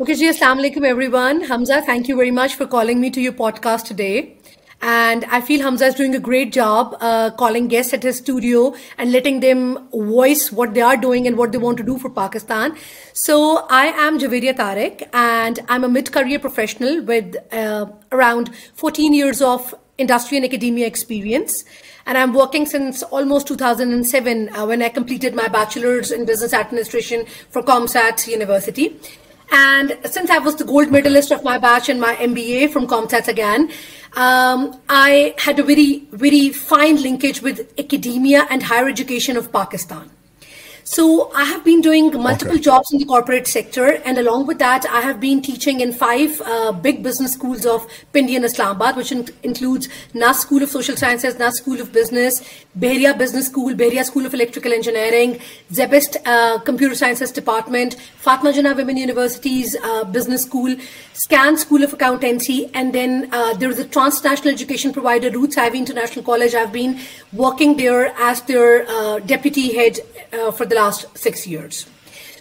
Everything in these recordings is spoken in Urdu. Okay, Ji, Assalamu alaikum, everyone. Hamza, thank you very much for calling me to your podcast today. And I feel Hamza is doing a great job uh, calling guests at his studio and letting them voice what they are doing and what they want to do for Pakistan. So I am Javeria Tarek, and I'm a mid-career professional with uh, around 14 years of industry and academia experience. And I'm working since almost 2007 uh, when I completed my bachelor's in business administration for ComSat University. And since I was the gold medalist of my batch in my MBA from CompTech again, um, I had a very, very fine linkage with academia and higher education of Pakistan. So I have been doing multiple jobs in the corporate sector, and along with that, I have been teaching in 5 uh, big business schools of Pindi and Islamabad, which includes NAS School of Social Sciences, NAS School of Business, Behria Business School, Behria School of Electrical Engineering, Zebest uh, Computer Sciences Department, Fatma Jinnah Women University's uh, Business School, SCAN School of Accountancy, and then there is a transnational education provider, Roots Ivy International College. I've been working there as their deputy head for the last 6 years.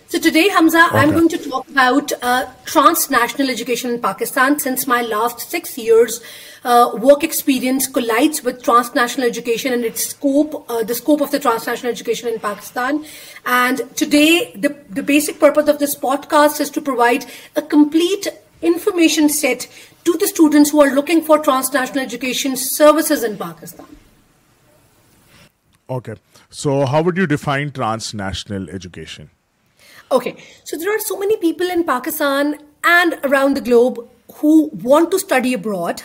So today, Hamza, okay, I'm going to talk about uh, transnational education in Pakistan, since my last 6 years uh, work experience collides with transnational education and its scope, uh, the scope of the transnational education in Pakistan. And today, the basic purpose of this podcast is to provide a complete information set to the students who are looking for transnational education services in Pakistan. Okay. So how would you define transnational education? Okay. So there are so many people in Pakistan and around the globe who want to study abroad,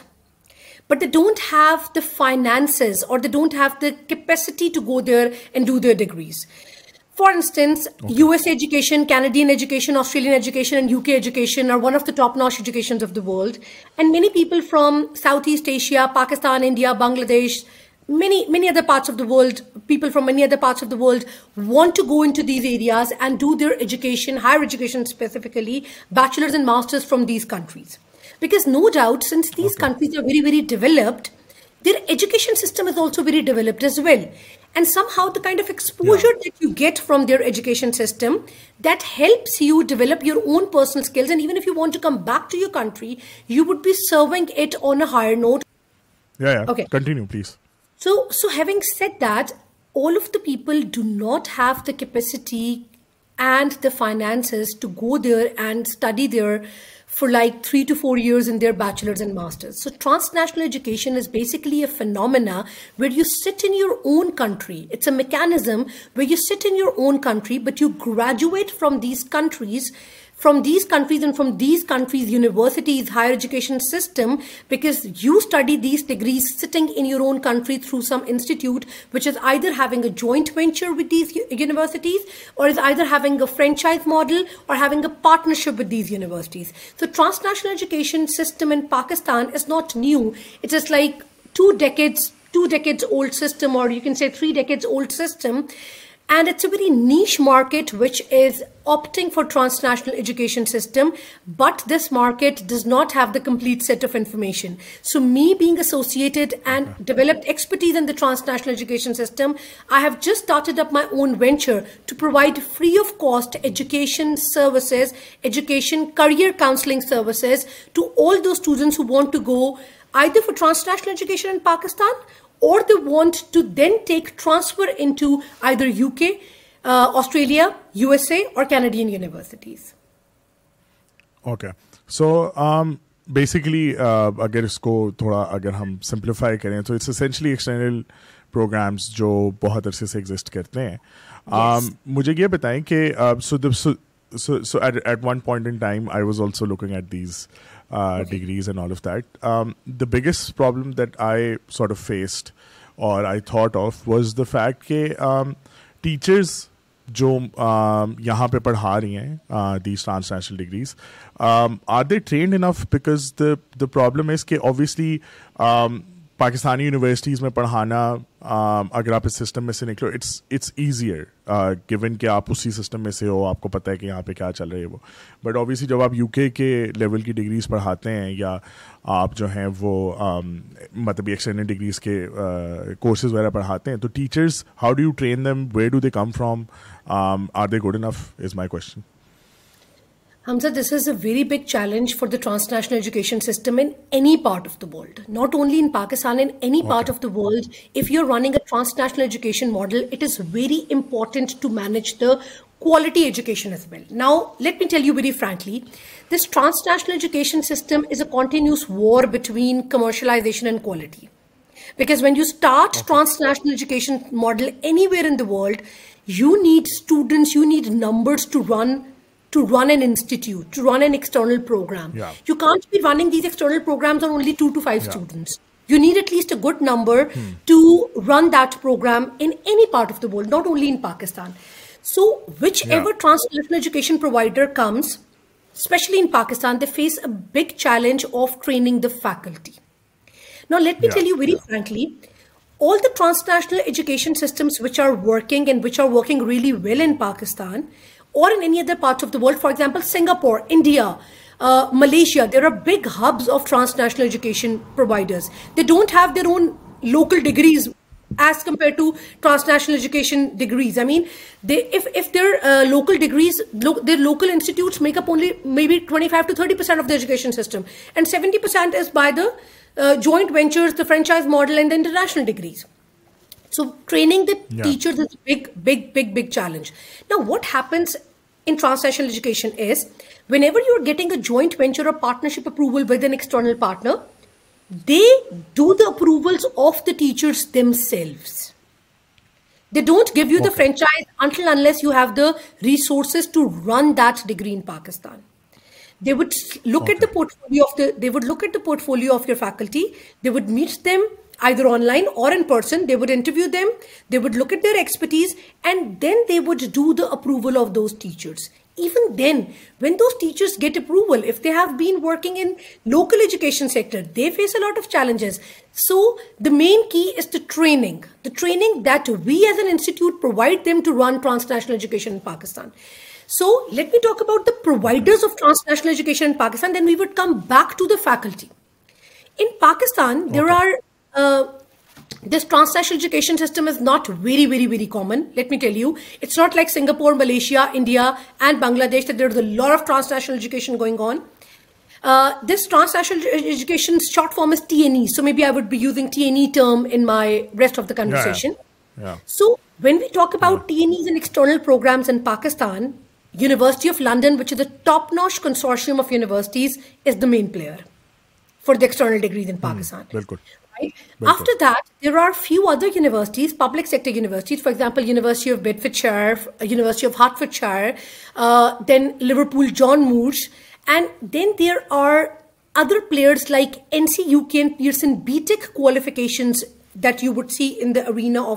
but they don't have the finances or they don't have the capacity to go there and do their degrees. For instance, okay. US education, Canadian education, Australian education, and UK education are one of the top-notch educations of the world. And many people from Southeast Asia, Pakistan, India, Bangladesh, many other parts of the world, people from many other parts of the world want to go into these areas and do their education, higher education specifically, bachelor's and master's from these countries. Because no doubt, since these countries are very, very developed, their education system is also very developed as well. And somehow the kind of exposure that you get from their education system, that helps you develop your own personal skills. And even if you want to come back to your country, you would be serving it on a higher note. Yeah. Okay. Continue, please. So having said that, all of the people do not have the capacity and the finances to go there and study there for like 3 to 4 years in their bachelor's and master's. So transnational education is basically a phenomena where you sit in your own country. It's a mechanism where you sit in your own country, but you graduate from these countries from these countries and from these countries' universities, higher education system, because you study these degrees sitting in your own country through some institute, which is either having a joint venture with these universities, or is either having a franchise model or having a partnership with these universities. So transnational education system in Pakistan is not new. It is like two decades old system, or you can say 3 decades old system, and it's a very niche market which is opting for transnational education system, but this market does not have the complete set of information. So me being associated and developed expertise in the transnational education system, I have just started up my own venture to provide free of cost education services, education career counseling services to all those students who want to go either for transnational education in Pakistan Australia جو بہت عرصے سے ایگزسٹ کرتے ہیں مجھے یہ بتائیں کہ degrees and all of that the biggest problem that I sort of faced اور I thought of was the fact کہ ٹیچرس جو یہاں پہ پڑھا رہی ہیں these transnational degrees are they trained enough because the the problem is کہ ابویسلی پاکستانی یونیورسٹیز میں پڑھانا اگر آپ اس سسٹم میں سے نکلو اٹس اٹس ایزیئر گون کہ آپ اسی سسٹم میں سے ہو آپ کو پتہ ہے کہ یہاں پہ کیا چل رہی ہے وہ بٹ اوبیسلی جب آپ یو کے کے لیول کی ڈگریز پڑھاتے ہیں یا آپ جو ہیں وہ مطلب ایکسٹرنل ڈگریز کے کورسز وغیرہ پڑھاتے ہیں تو teachers how do you train them where do they come from are they good enough is my question Hamza, this is a very big challenge for the transnational education system in any part of the world, not only in Pakistan, in any part of the world. If you're running a transnational education model, it is very important to manage the quality education as well. Now, let me tell you very frankly, this transnational education system is a continuous war between commercialization and quality. Because when you start transnational education model anywhere in the world, you need students, you need numbers to run to run an institute to رنسٹرنل پروگرامل good number in Pakistan so وچنل education commonly face challenge of training the faculty نا let me tell you very frankly all the transnational education systems which are working and which are working really well in Pakistan N N other parts of the world for example Singapore India Malaysia there are big hubs of transnational education providers they don't have their own local degrees as compare to transnational local ڈگریزر local institutes make up and seventy percent is by the joint ventures franchise model and international degrees so training big challenge نا what happens don't give you the fresh you have the resource to run then the would look at the portfolio of you faculty the would meet دن آئی دور online person they would interview them they would look at their expertise and then they would do the approval of دوسنس get approval education سیکٹرجز so the main key is the training we as an institute them to runs national so let me talk about our faculty uh, this transnational education system is not very, very, very common. Let me tell you, it's not like Singapore, Malaysia, India and Bangladesh that there's a lot of transnational education going on. Uh, this transnational education short form is TNE. So maybe I would be using TNE term in my rest of the conversation. Yeah. So when we talk about TNEs and external programs in Pakistan, University of London, which is a top-notch consortium of universities, is the main player for the external degrees in hmm, Pakistan. Right? Very After good. That, there are few other universities, public sector universities, for example, University of Bedfordshire, University of Hertfordshire, uh, then Liverpool John Moores, and then there are other players like NCUK and Pearson BTech qualifications standard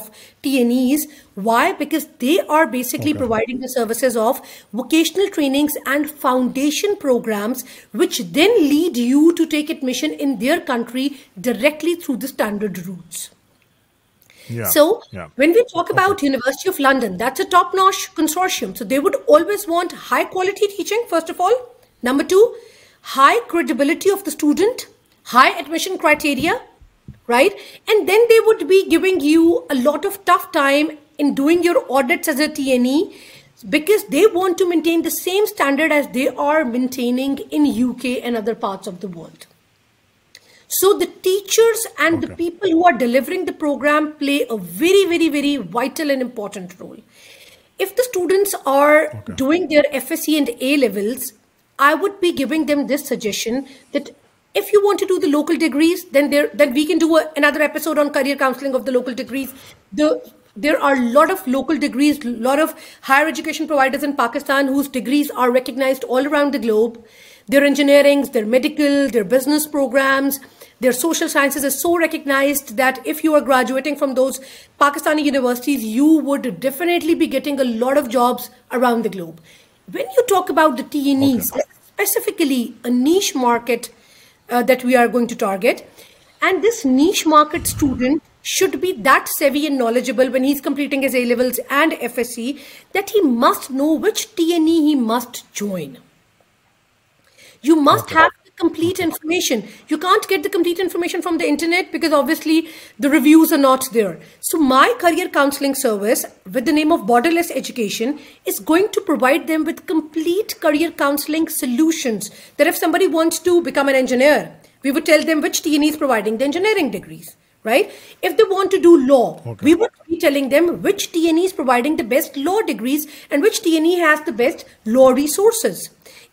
routes so we talk about University of London the top نارشم so they would always want high quality first of all number student high admission criteria ائٹ and then they would be got of tough time they want to maintain the same standard as they are maintain world so the teachers and the people delivering the programme play very very very vital and important role of the students are doing their ایفیس A levels I would be game this suggestion the If you want to do the local degrees, then we can do another episode on career counseling of the local degrees. There are a lot of local degrees, a lot of higher education providers in Pakistan whose degrees are recognized all around the globe. Their engineering, their medical, their business programs, their social sciences is so recognized that if you are graduating from those Pakistani universities, you would definitely be getting a lot of jobs around the globe. When you talk about the TNEs, specifically a niche market should be the eligible one has completing know which T E must join you must have from دیکھ levels or not so my career we would tell the engineering degrees writing lower resources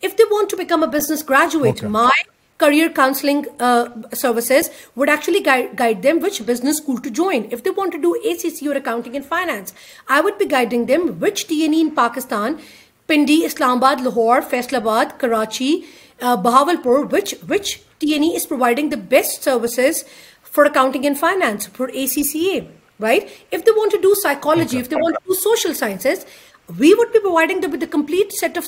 If they want to become a business graduate, my career counseling uh, services would actually guide them which business school to join. If they want to do ACC or accounting and finance, I would be guiding them which TNE in Pakistan, Pindi, Islamabad, Lahore, Faisalabad, Karachi, uh, Bahawalpur, which TNE is providing the best services for accounting and finance, for ACCA, right? If they want to do psychology, if they want to do social sciences, we ووڈنگینٹ fort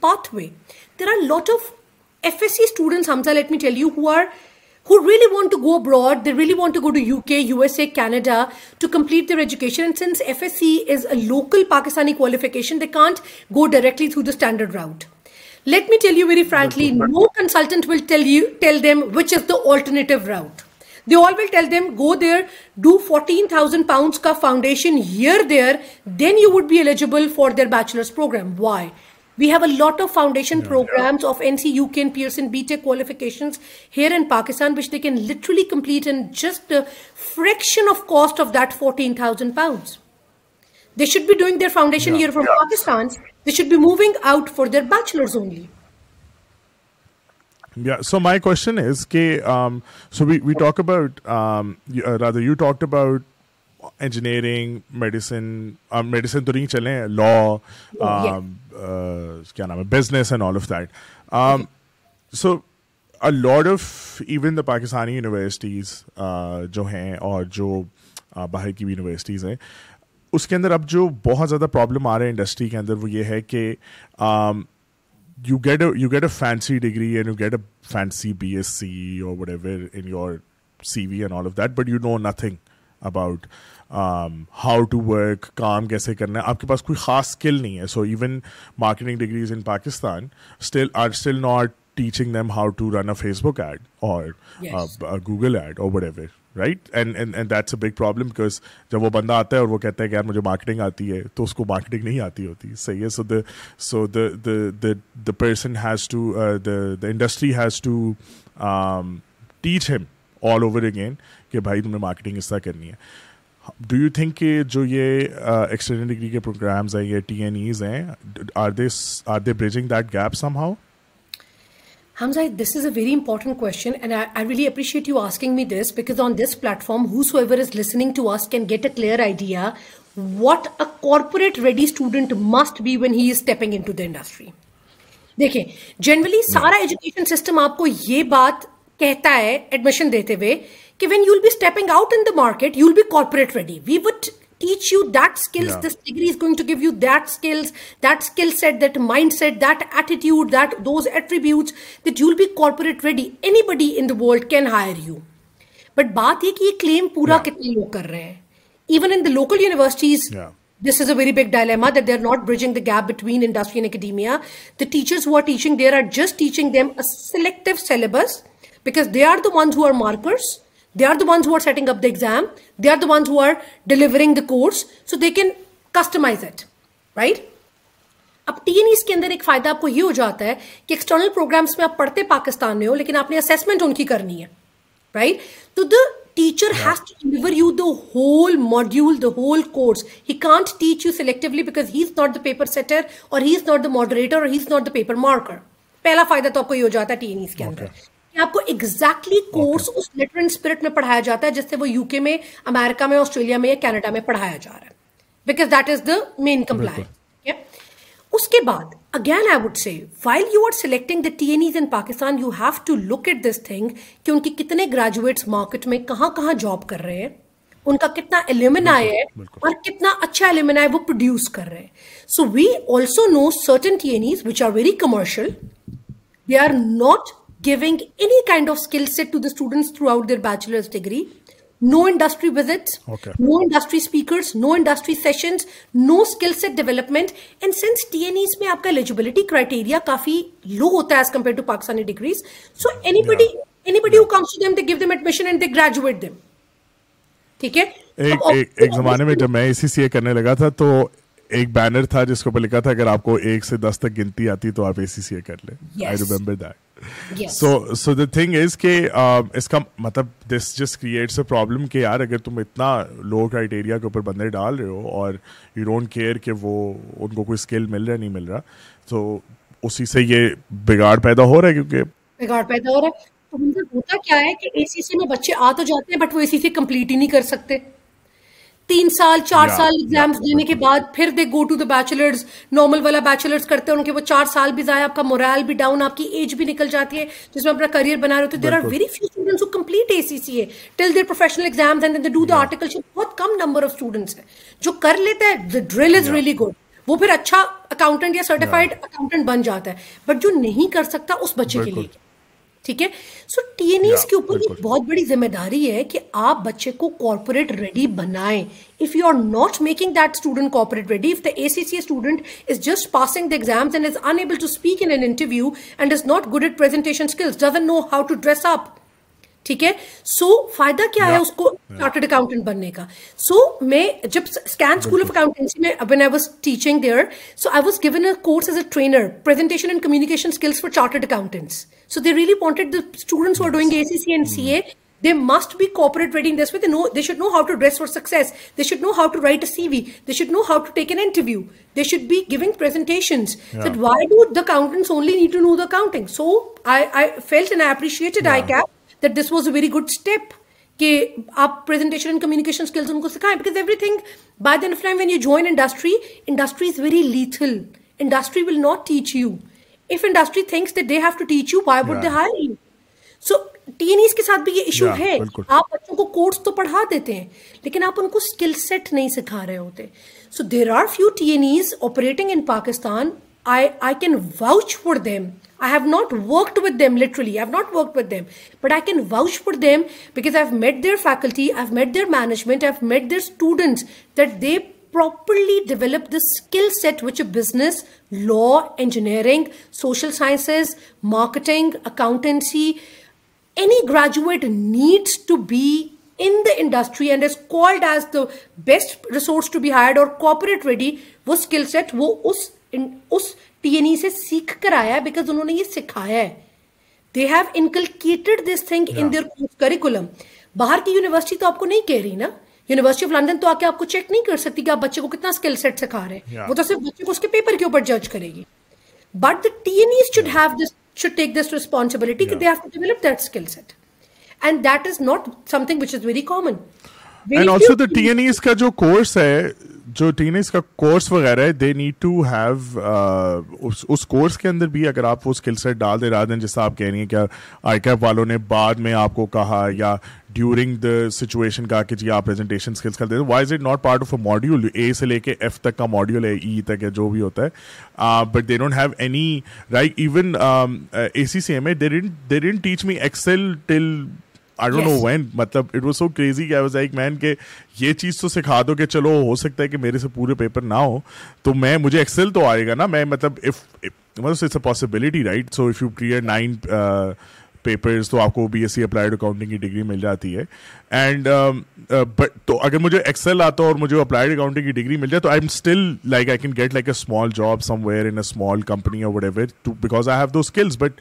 pathway there are lot of F S set me tell go abroad کے to complete their education local Pakistani qualification the can't go director let me tell you very frankly نوسل تھاؤزینڈس کا foundation year there then you would be eligible for their bachelor why we have a lot of foundation programme کوالیفکیشنٹ N just fraction of cost of that fourteen thousand pounds they should be ڈوئنگیشن from Pakistan They should be moving out for their bachelors only. Yeah. So so my question is, um, um, we, we talk about, about you, you uh, rather talked okay, لا نام ہے all of even the Pakistani universities جو ہیں اور جو باہر کی یونیورسٹیز ہیں اس کے اندر اب جو بہت زیادہ پرابلم آ رہے ہیں انڈسٹری کے اندر وہ یہ ہے کہ you get you get a fancy degree and you get a fancy B S C اور whatever in your C V and all of that but you know nothing about how to work کام کیسے کرنا ہے آپ کے پاس کوئی خاص اسکل نہیں ہے so even marketing degrees in Pakistan still are still not teaching them how to run a Facebook ad اور گوگل ایڈ اور whatever right and that's a big problem because جب وہ بندہ آتا ہے اور وہ کہتا ہے کہ یار مجھے مارکیٹنگ آتی ہے تو اس کو مارکیٹنگ نہیں آتی ہوتی صحیح ہے so the so the the the person has to the industry has to teach him all over again کہ بھائی تمہیں مارکیٹنگ اس طرح کرنی ہے ڈو یو تھنک کہ جو یہ ایکسٹرنل uh, ڈگری کے پروگرامز ہیں یا ٹی این ایز ہیں are are they they bridging that gap somehow Hamza, this is a very important question, and I, I really appreciate you asking me this because on this platform, whosoever is listening to us can get a clear idea what a corporate ready student must be when he is stepping into the industry. دیکھیں جنرلی سارا ایجوکیشن سسٹم آپ کو یہ بات کہتا ہے ایڈمیشن دیتے ہوئے کہ when you will be stepping out in the market you will be corporate ready we would یہ کلیم کتنے لوگ کر رہے ہیں even in the local universities this is a very big dilemma they are not bridging the gap between industry and academia teachers there are just teaching syllabus because they are the ones who They are the ones who are setting up the exam. They are the ones who are delivering the course. So they can customize it, right? اب ٹی این ایس کے اندر ایک فائدہ آپ کو یہ ہو جاتا ہے کہ ایکسٹرنل پروگرامس میں آپ پڑھتے پاکستان میں ہو لیکن آپ نے اسیسمنٹ ان کی کرنی ہے رائٹ تو the teacher has to deliver you the whole module the whole course he can't teach you selectively because he is not the paper setter اور he is not the moderator اور he is not the paper marker پہلا فائدہ تو آپ کو یہ ہو جاتا ہے ٹی این ایس کے اندر آپ کو ایکزیکٹلی کورس اس لٹر اسپرٹ میں پڑھایا جاتا ہے جس سے وہ یو کے میں امیرکا میں آسٹریلیا میں یا کینیڈا میں پڑھایا جا رہا ہے because that is the main اس کے بعد again I would say while you are selecting the T N Es in Pakistan you have to look at this thing کہ ان کے کتنے گریجویٹس مارکیٹ میں کہاں کہاں جاب کر رہے ہیں ان کا کتنا ایلیمنا ہے اور کتنا اچھا ایلیمنا ہے وہ پروڈیوس کر رہے ہیں so we also know certain T N Es which are very commercial we are not giving any kind of skill set to the students throughout their bachelor's degree. No industry visits, okay. no industry speakers, no industry sessions, no skill set development. And since TNEs may have eligibility criteria coffee low hota as compared to Pakistani degrees. So anybody yeah. anybody yeah. who comes to them, they give them admission and they graduate them. ٹھیک ہے ایک زمانے میں جب میں اسی سی اے کرنے لگا تھا تو ایک بینر تھا جس کے اوپر لکھا تھا اگر آپ کو ایک سے دس تک گنتی آتی تو آپ اسی سی اے کر لیں I remember that so so the thing is کہ اس کا مطلب this just creates a problem کہ یار اگر تم اتنا لو کرائٹیریا کے اوپر بندے ڈال رہے ہو اور یو ڈونٹ کیئر کہ وہ ان کو کوئی اسکل مل رہا نہیں مل رہا تو اسی سے یہ بگاڑ پیدا ہو رہا ہے کیونکہ بگاڑ پیدا ہو رہا ہے تو ہوتا کیا ہے کہ اے سی سی میں بچے آ تو جاتے ہیں بٹ وہ اے سی سی کمپلیٹ ہی نہیں کر سکتے تین سال چار سال ایگزامس دینے کے بعد پھر they go to the bachelors normal والا بیچلرس کرتے ہیں ان کے وہ چار سال بھی ضائع آپ کا مورائل بھی ڈاؤن آپ کی ایج بھی نکل جاتی ہے جس میں اپنا کریئر بنا رہے ہوتے there are very few students complete A C C ہے ٹل دیر پروفیشنل آرٹیکل بہت کم نمبر آف اسٹوڈنٹس ہیں جو کر لیتا ہے the drill is really good وہ پھر اچھا اکاؤنٹنٹ یا سرٹیفائڈ اکاؤنٹنٹ بن جاتا ہے بٹ جو نہیں کر سکتا اس بچے کے لیے ٹھیک ہے سو ٹی این ایس کے اوپر ایک بہت بڑی ذمہ داری ہے کہ آپ بچے کو کارپوریٹ ریڈی بنائیں if you are not making that student corporate ready if the A C C student is just passing the exams and is unable to speak in interview and is not good at presentation skills doesn't know how to dress up ٹھیک ہے سو فائدہ کیا ہے اس کو چارٹرڈ اکاؤنٹنٹ بننے کا سو میں جب اسکین اسکول آف اکاؤنٹنسی میں when I was teaching there so I was given a course as a trainer presentation and communication skills for chartered accountants so they really وانٹڈنٹس must be cooperate with this wait no they should know how to dress your six they should know how to write C V they should know how to take interview they should be گزنٹنس why do the caught this was a very good step کہ آپ communication by the جوائنٹری industry is very little industry will not teach you لیکن آپ ان کو develop the skill set which business law engineering social science marketing accountancy any graduate needs to be in the industry and called as the best resource to be hired اور کوپریٹو اسکل سیٹ اس ٹی ای سے سیکھ کر آیا بیکاز نے یہ سکھایا ہے they have inculcated this thing انیکولم باہر کی یونیورسٹی تو آپ کو نہیں کہہ رہی نا یونیورسٹی آف لندن تو آ کے آپ کو چیک نہیں کر سکتی کہ آپ بچے کو کتنا اسکل سیٹ سکھا رہے ہیں وہ تو صرف بچے کو اس کے پیپر کے اوپر جج کرے گی but the T N should have this should take this responsibility کہ they have to develop that skill set and that is not something which is very common and also the T N S کا جو کورس ہے جو ٹی این ایس کا کورس وغیرہ ہے دے نیڈ ٹو ہیو اس کورس کے اندر بھی اگر آپ وہ اسکل سیٹ ڈال دے رہا دیں جیسا آپ کہہ رہی ہیں کہ آئی کیپ والوں نے بعد میں آپ کو کہا یا ڈیورنگ دا سچویشن کا کہ جی آپ پریزنٹیشن اسکلس کرتے ہیں why is it not part of a module اے سے لے کے ایف تک کا ماڈیول ہے ای تک ہے جو بھی ہوتا ہے but they don't have any right even A C C M A they teach me Excel till I don't know when مطلب it was so crazy I was like man کہ یہ چیز تو سکھا دو کہ چلو ہو سکتا ہے کہ میرے سے پورے پیپر نہ ہو تو میں مجھے ایکسل تو آئے گا نا میں مطلب possibility right so if you nine papers تو آپ کو B S C applied accounting کی ڈگری مل جاتی ہے اینڈ بٹ um, uh, تو اگر مجھے ایکسل آتا اور مجھے اپلائڈ اکاؤنٹنگ کی ڈگری مل جائے تو I am still like I can get like a small job somewhere in a small company اور whatever because I have do skills but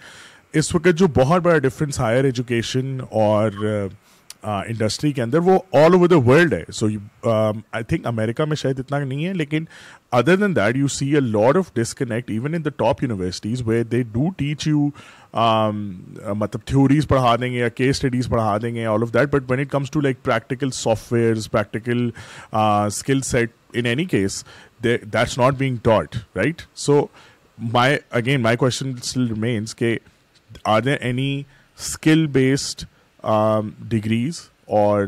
اس وقت جو بہت بڑا ڈفرینس ہائر ایجوکیشن اور انڈسٹری uh, uh, کے اندر وہ آل اوور دا ورلڈ ہے سو آئی تھنک امیریکا میں شاید اتنا نہیں ہے لیکن other then that you see a lot of disconnect even in the top universities where مطلب تھیوریز پڑھا دیں گے یا کیس اسٹڈیز پڑھا دیں گے all of that but when it comes to like practical softwares practical skill set in any case that's not being taught right so my again my question still remains کہ are there any skill based degrees اور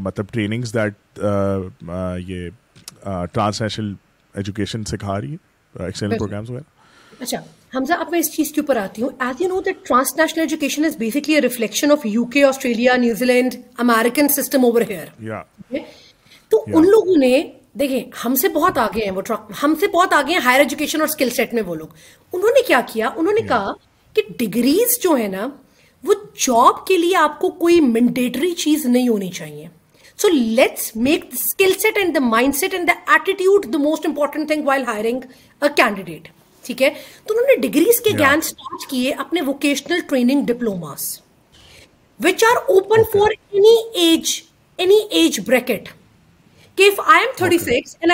مطلب ٹریننگز دیٹ یہ ٹرانس نیشنل ایجوکیشن سکھا رہی ہے پروگرامس وغیرہ اچھا، حمزہ اب میں اس چیز کے اوپر آتی ہوں as you know that transnational education is basically reflection of U K Australia New Zealand American system over here تو ان لوگوں نے دیکھیں ہم سے بہت آگے ہیں وہ ہم سے بہت آگے ہیں ہائر ایجوکیشن اور اسکل سیٹ میں وہ لوگ انہوں نے کیا کیا انہوں نے کہا کہ ڈگریز جو ہے نا وہ جاب کے لیے آپ کو کوئی مینڈیٹری چیز نہیں ہونی چاہیے so let's make the skill set and the mind set and the the most important thing while hiring a candidate تو انہوں نے ڈگریز کے گیم اسٹارٹ کیے اپنے vocational diploma which are open for age age bracket in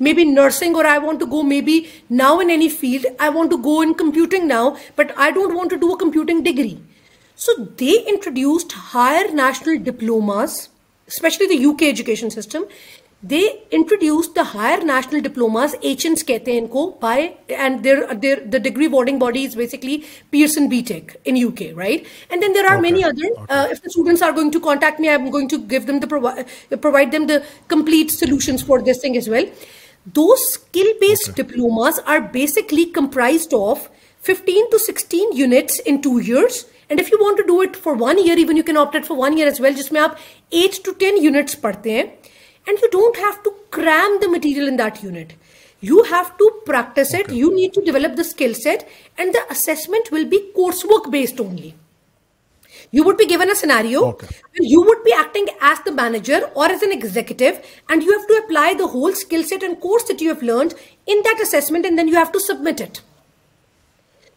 maybe now any field I want to go in computing now but I don't want to do a computing degree so they introduced higher national diplomas education system they introduce the higher national diplomas HNs کہتے ہیں ان کو by and there there the degree boarding body is basically Pearson BTEC in U K right and then there are many other students are going to contact me I am going to give them them provide the complete solutions for this thing is well do skill based diplomas are basically comprise of fifteen to sixteen units in two years and if you want to do it for one year even you can opt for one year as well جس میں آپ ایٹ ٹو ٹین یونٹس پڑھتے ہیں and you down to the material پریکٹسپ Das and داسمنٹ well base work based as the manager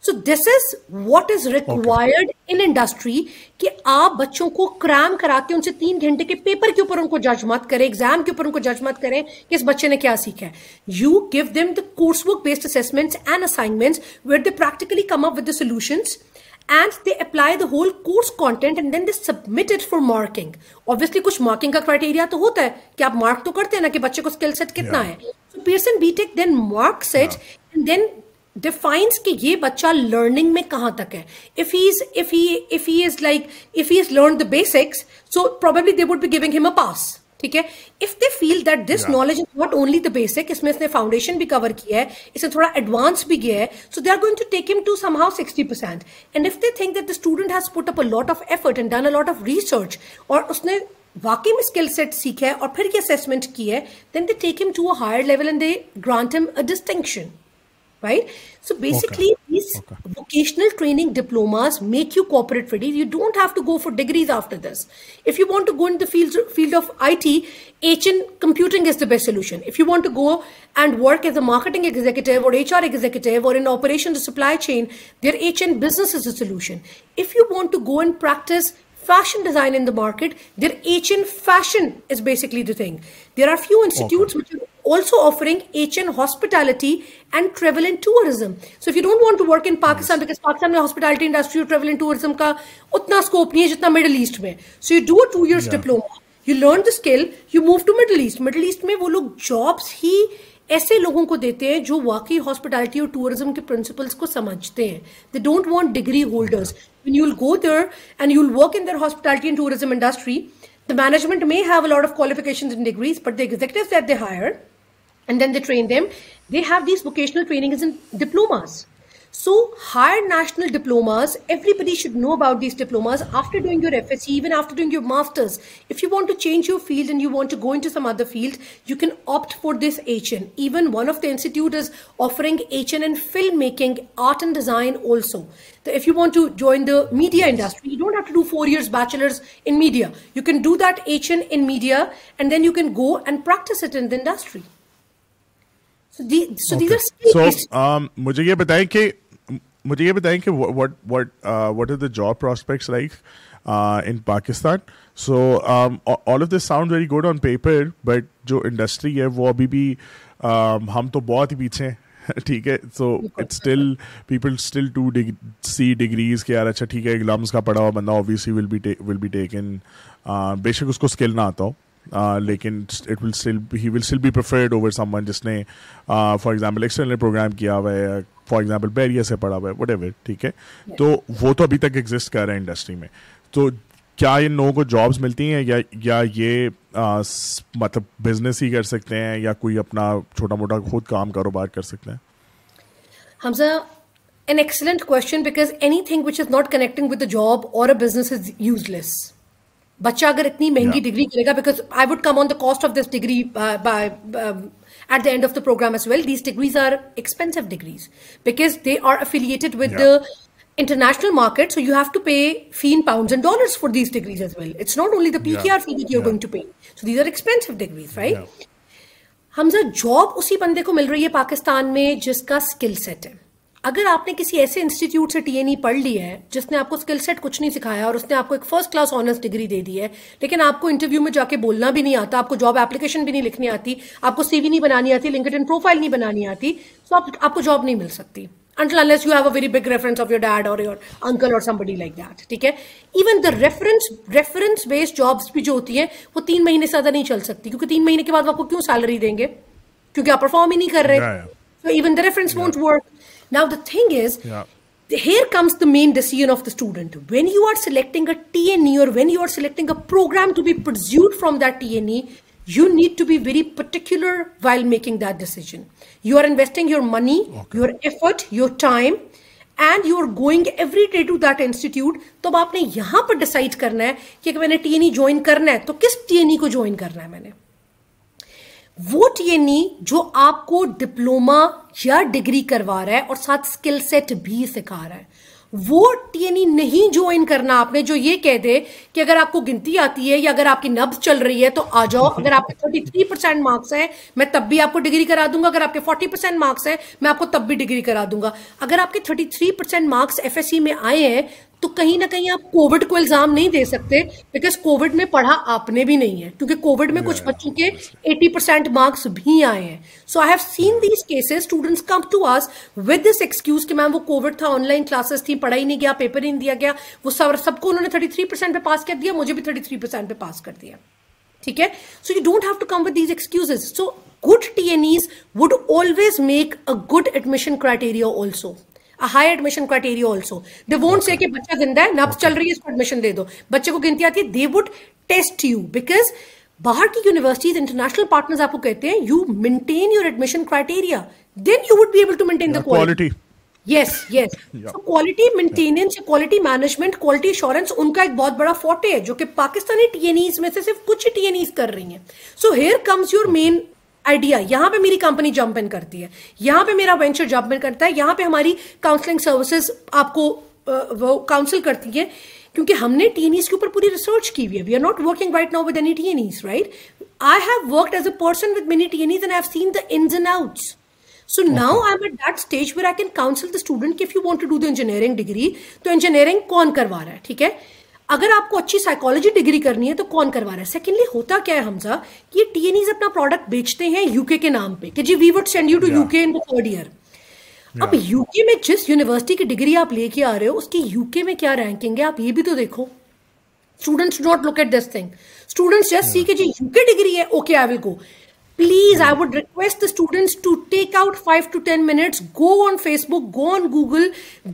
so this is what is required industry کہ آپ بچوں کو کرام کرا کے ان سے تین گھنٹے کے پیپر کے اوپر ان کو جج مت کریں ایگزام کے whole and then they submit for marking marking کا کرائٹیریا تو ہوتا ہے کہ آپ مارک تو کرتے ہیں کہ بچے کو ڈیفائنس کہ یہ بچہ لرننگ میں کہاں تک ہے سو دے گوئنگ ریسرچ اور اس نے واقعی میں اسکل سیٹ سیکھا ہے اور پھر یہ ہے distinction right? So basically, these vocational training diplomas make you corporate ready. You don't have to go for degrees after this. If you want to go in the field of IT, HN computing is the best solution. If you want to go and work as a marketing executive or HR executive or in operations or supply chain, their HN business is a solution. If you want to go and practice fashion design in the market, their HN fashion is basically the thing. There are few institutes which are also offering HN hospitality and and travel tourism. نگ ایچن hospitality and travel and ٹورٹ to work in Pakistan میں ہاسپٹل کا اتنا اسکوپ نہیں ہے وہ لوگ jobs ہی ایسے لوگوں کو دیتے ہیں جو واقعی ہاسپٹلٹی اور ٹوریزم کے پرنسپلس کو سمجھتے ہیں they don't want degree holder and you work in hospitality and tour industry میں head of qualification and then they train them. They have these vocational trainings and diplomas. So higher national diplomas, everybody should know about these diplomas after doing your FSC, even after doing your masters. If you want to change your field and you want to go into some other field, you can opt for this HN. Even one of the institute is offering HN in filmmaking, art and design also. If you want to join the media industry, you don't have to do 4 years bachelor's in media. You can do that HN in media and then you can go and practice it in the industry. So um, مجھے یہ بتائیں کہ مجھے یہ بتائیں کہ what what what are the job prospects like in Pakistan so all of this sound very good on paper but جو انڈسٹری ہے وہ ابھی بھی um, ہم تو بہت ہی پیچھے ہیں ٹھیک ہے so still people still to see degrees کہ یار اچھا ٹھیک ہے کا پڑا ہوا بندہ will will be be taken بے شک اس کو اسکل نہ آتا ہو لیکن it will still he will still be preferred over someone جس نے فار ایگزامپل ایکسٹرنل پروگرام کیا ہوا ہے فار ایگزامپل بیریا سے پڑھا ہوا ہے وٹ ایور ٹھیک ہے تو وہ تو ابھی تک ایگزسٹ کر رہے ہیں انڈسٹری میں تو کیا ان لوگوں کو جابس ملتی ہیں یا یا یہ مطلب بزنس ہی کر سکتے ہیں یا کوئی اپنا چھوٹا موٹا خود کام کاروبار کر سکتے ہیں Hamza an excellent question because anything which is not connecting with a job اور a business is useless بچہ اگر اتنی مہنگی ڈگری کرے گا because I would come on the cost of this degree at the end of the programme as well these degrees are expensive degrees because they are affiliated with the international market so you have to pay in pound and dollars for these degrees as well it's not only the P K R fee that you going to pay so these are expensive degrees right ہم سر جاب اسی بندے کو مل رہی ہے پاکستان میں جس کا اسکل سیٹ ہے اگر آپ نے کسی ایسے انسٹیٹیوٹ سے ٹی این ای پڑھ لی ہے جس نے آپ کو اسکل سیٹ کچھ نہیں سکھایا اور اس نے آپ کو ایک فرسٹ کلاس آنرس ڈگری دے دی ہے لیکن آپ کو انٹرویو میں جا کے بولنا بھی نہیں آتا آپ کو جاب اپلیکیشن بھی نہیں لکھنی آتی آپ کو سی وی نہیں بنانی آتی لنکڈ ان پروفائل نہیں بنانی آتی آپ کو جاب نہیں مل سکتی until big reference of your dad اور ریفرنس ریفرنس بیسڈ جابس بھی جو ہوتی ہیں وہ تین مہینے سے زیادہ نہیں چل سکتی کیونکہ تین مہینے کے بعد آپ کو کیوں سیلری دیں گے کیونکہ آپ پرفارم ہی نہیں کر رہے ناف the thing is here comes the main decision of the student when you are selecting T you need to be very particular while making then you are investing your money your effort your time and you are going every day to that institute تو اب آپ نے یہاں پر ڈیسائڈ کرنا ہے کہ میں نے ٹی ایم کرنا ہے تو کس ٹی ای کو جوائن کرنا ہے میں نے ای جو آپ کو ڈپلوما یا ڈگری کروا رہا ہے اور ساتھ اسکل سیٹ بھی سکھا رہا ہے وہ ٹی ای نہیں جوائن کرنا آپ نے جو یہ کہہ دے کہ اگر آپ کو گنتی آتی ہے یا اگر آپ کی نبز چل رہی ہے تو آ جاؤ اگر آپ کے تھرٹی تھری پرسینٹ مارکس ہیں میں تب بھی آپ کو ڈگری کرا دوں گا اگر آپ کے فورٹی پرسینٹ مارکس ہیں میں آپ کو تب بھی ڈگری کرا دوں گا اگر آپ کے thirty three percent marks F S C میں آئے ہیں تو کہیں نہ کہیں آپ کووڈ کو الزام نہیں دے سکتے بیکاز کووڈ میں پڑھا آپ نے بھی نہیں ہے کیونکہ کووڈ میں کچھ بچوں کے ایٹی پرسینٹ مارکس بھی آئے ہیں so I have seen these cases students come to us with this excuse کہ میم وہ کووڈ تھا آن لائن کلاسز تھیں پڑھا ہی نہیں گیا پیپر ہی نہیں دیا گیا وہ سب سب کو انہوں نے تھرٹی تھری پرسینٹ پہ پاس کر دیا مجھے بھی تھرٹی تھری پرسینٹ پہ پاس کر دیا ٹھیک ہے so you don't have to come with these excuse so good T N Es would always make a good admission criteria also high admission criteria also they won't say کہ بچہ زندہ ہے نبس چل رہی ہے اس کو ایڈمیشن دے دو بچے کو گنتی آتی ہے they would test you because باہر کی یونیورسٹیز انٹرنیشنل پارٹنرز آپ کو کہتے ہیں you maintain your admission criteria then you would be able to maintain the quality yes yes تو quality maintenance quality management quality assurance ان کا ایک بہت بڑا فوٹے ہے جو کہ پاکستانی ٹی این ایز میں سے صرف کچھ ٹی این ایز کر رہی ہیں so here comes your main idea یہاں پہ میری کمپنی جمپ ان کرتی ہے یہاں پہ میرا وینچر جمپ ان کرتا ہے یہاں پہ ہماری کاؤنسلنگ سروسز آپ کو uh, وہ کاؤنسل کرتی ہے کیونکہ ہم نے ٹینیز کے اوپر پوری ریسرچ کی ہوئی ہے we are not working right now with any T NEs right I have worked as a person with many T NEs and I seen the ins and outs so now I am at that stage where I can counsel the student کہ if you want to do the engineering degree تو انجینئرنگ کون کروا رہا ہے ٹھیک ہے اگر آپ کو اچھی سائیکالوجی ڈگری کرنی ہے تو کون کروا رہا ہے سیکنڈلی ہوتا کیا ہے حمزہ یہ ٹی اپنا پروڈکٹ بیچتے ہیں یو کے نام پہ کہ جی we would send you to U K in third year اب یو کے میں جس یونیورسٹی کی ڈگری آپ لے کے آ رہے ہو اس کی یو کے میں کیا رینکنگ ہے آپ یہ بھی تو دیکھو students don't look at this thing students just see کہ جی یو کے ڈگری ہے okay I will go Please, I hmm. would request the students to take out 5 to 10 minutes, go on Facebook, go on Google,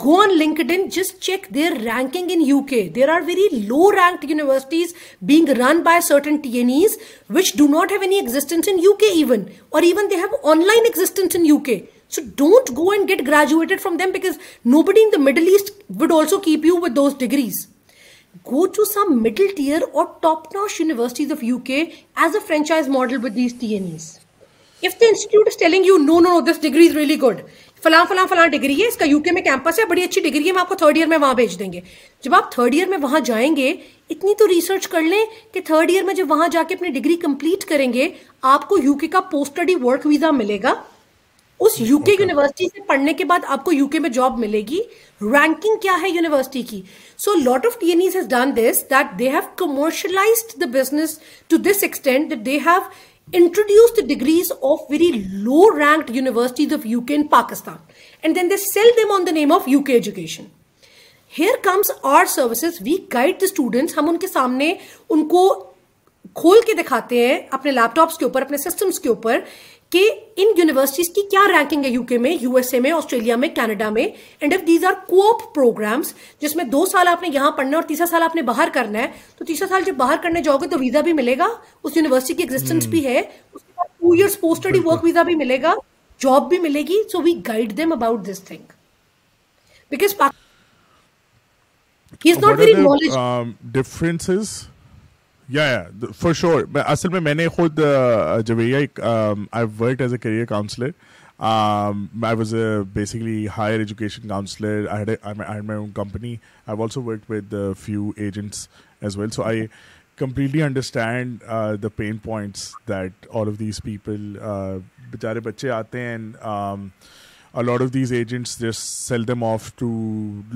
go on LinkedIn, just check their ranking in UK. There are very low ranked universities being run by certain TNEs which do not have any existence in UK even, or even they have online existence in UK. So don't go and get graduated from them, because nobody in the Middle East would also keep you with those degrees. go to some middle tier or top notch universities of UK as a franchise no, no, no, this degree is really good, فلاں فلاں فلاں ڈگری ہے اس کا یو کے میں کیمپس ہے بڑی اچھی ڈگری ہے ہم آپ کو تھرڈ ایئر میں وہاں بھیج دیں گے جب آپ تھرڈ ایئر میں وہاں جائیں گے اتنی تو ریسرچ کر لیں کہ تھرڈ ایئر میں جب وہاں جا کے اپنی ڈگری کمپلیٹ کریں گے آپ کو یو کے کا پوسٹ اسٹڈی ورک ویزا ملے گا اس یو کے یونیورسٹی سے پڑھنے کے بعد آپ کو یو کے میں جاب ملے گی رینکنگ کیا ہے یونیورسٹی کی so lot of TNEs has done this that they have commercialise the business to this extent that they have introduce the degrees of very low ranked universities of U K in Pakistan and then they sell them on the name of U K education here comes our services we guide the students ہم ان کے سامنے ان کو کھول کے دکھاتے ہیں اپنے لیپ ٹاپس کے اوپر اپنے سسٹمس کے اوپر کہ ان یونیورسٹیز کی کیا رینکنگ ہے یو کے میں یو ایس اے میں آسٹریلیا میں کینیڈا میں and if these are co-op programmes جس میں دو سال آپ نے یہاں پڑھنا ہے اور تیسرا سال آپ نے باہر کرنا ہے تو تیسرا سال جب باہر کرنے جاؤ گے تو ویزا بھی ملے گا اس یونیورسٹی کی ایگزٹینس hmm. بھی ہے اس کے بعد two years post study work visa بھی ملے گا جاب بھی ملے گی so we guide them about this thing because not very یا فار شیور اصل میں میں نے خود جب work as a career counsellor I was a basically higher education counsellor company I also work with few agents as well so I completely understand the pain points that all of these people بیچارے بچے آتے ہیں and a lot of these agent جس sell them off to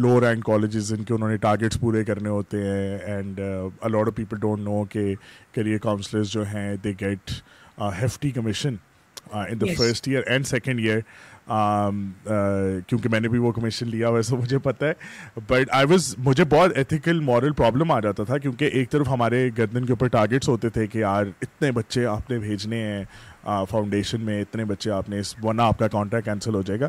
lower rank colleges ان کے انہوں نے ٹارگیٹس پورے کرنے ہوتے ہیں and a lot of people don't know کہ کریئر کاؤنسلرز جو ہیں they get he commission in the first year and second year کیونکہ میں نے بھی وہ کمیشن لیا ویسے مجھے پتہ ہے بٹ آئی واز مجھے بہت ایتھیکل مارل پرابلم آ جاتا تھا کیونکہ ایک طرف ہمارے گردن کے اوپر ٹارگیٹس ہوتے تھے کہ یار اتنے بچے آپ نے بھیجنے ہیں فاؤنڈیشن میں اتنے بچے آپ نے ورنہ آپ کا کانٹریکٹ کینسل ہو جائے گا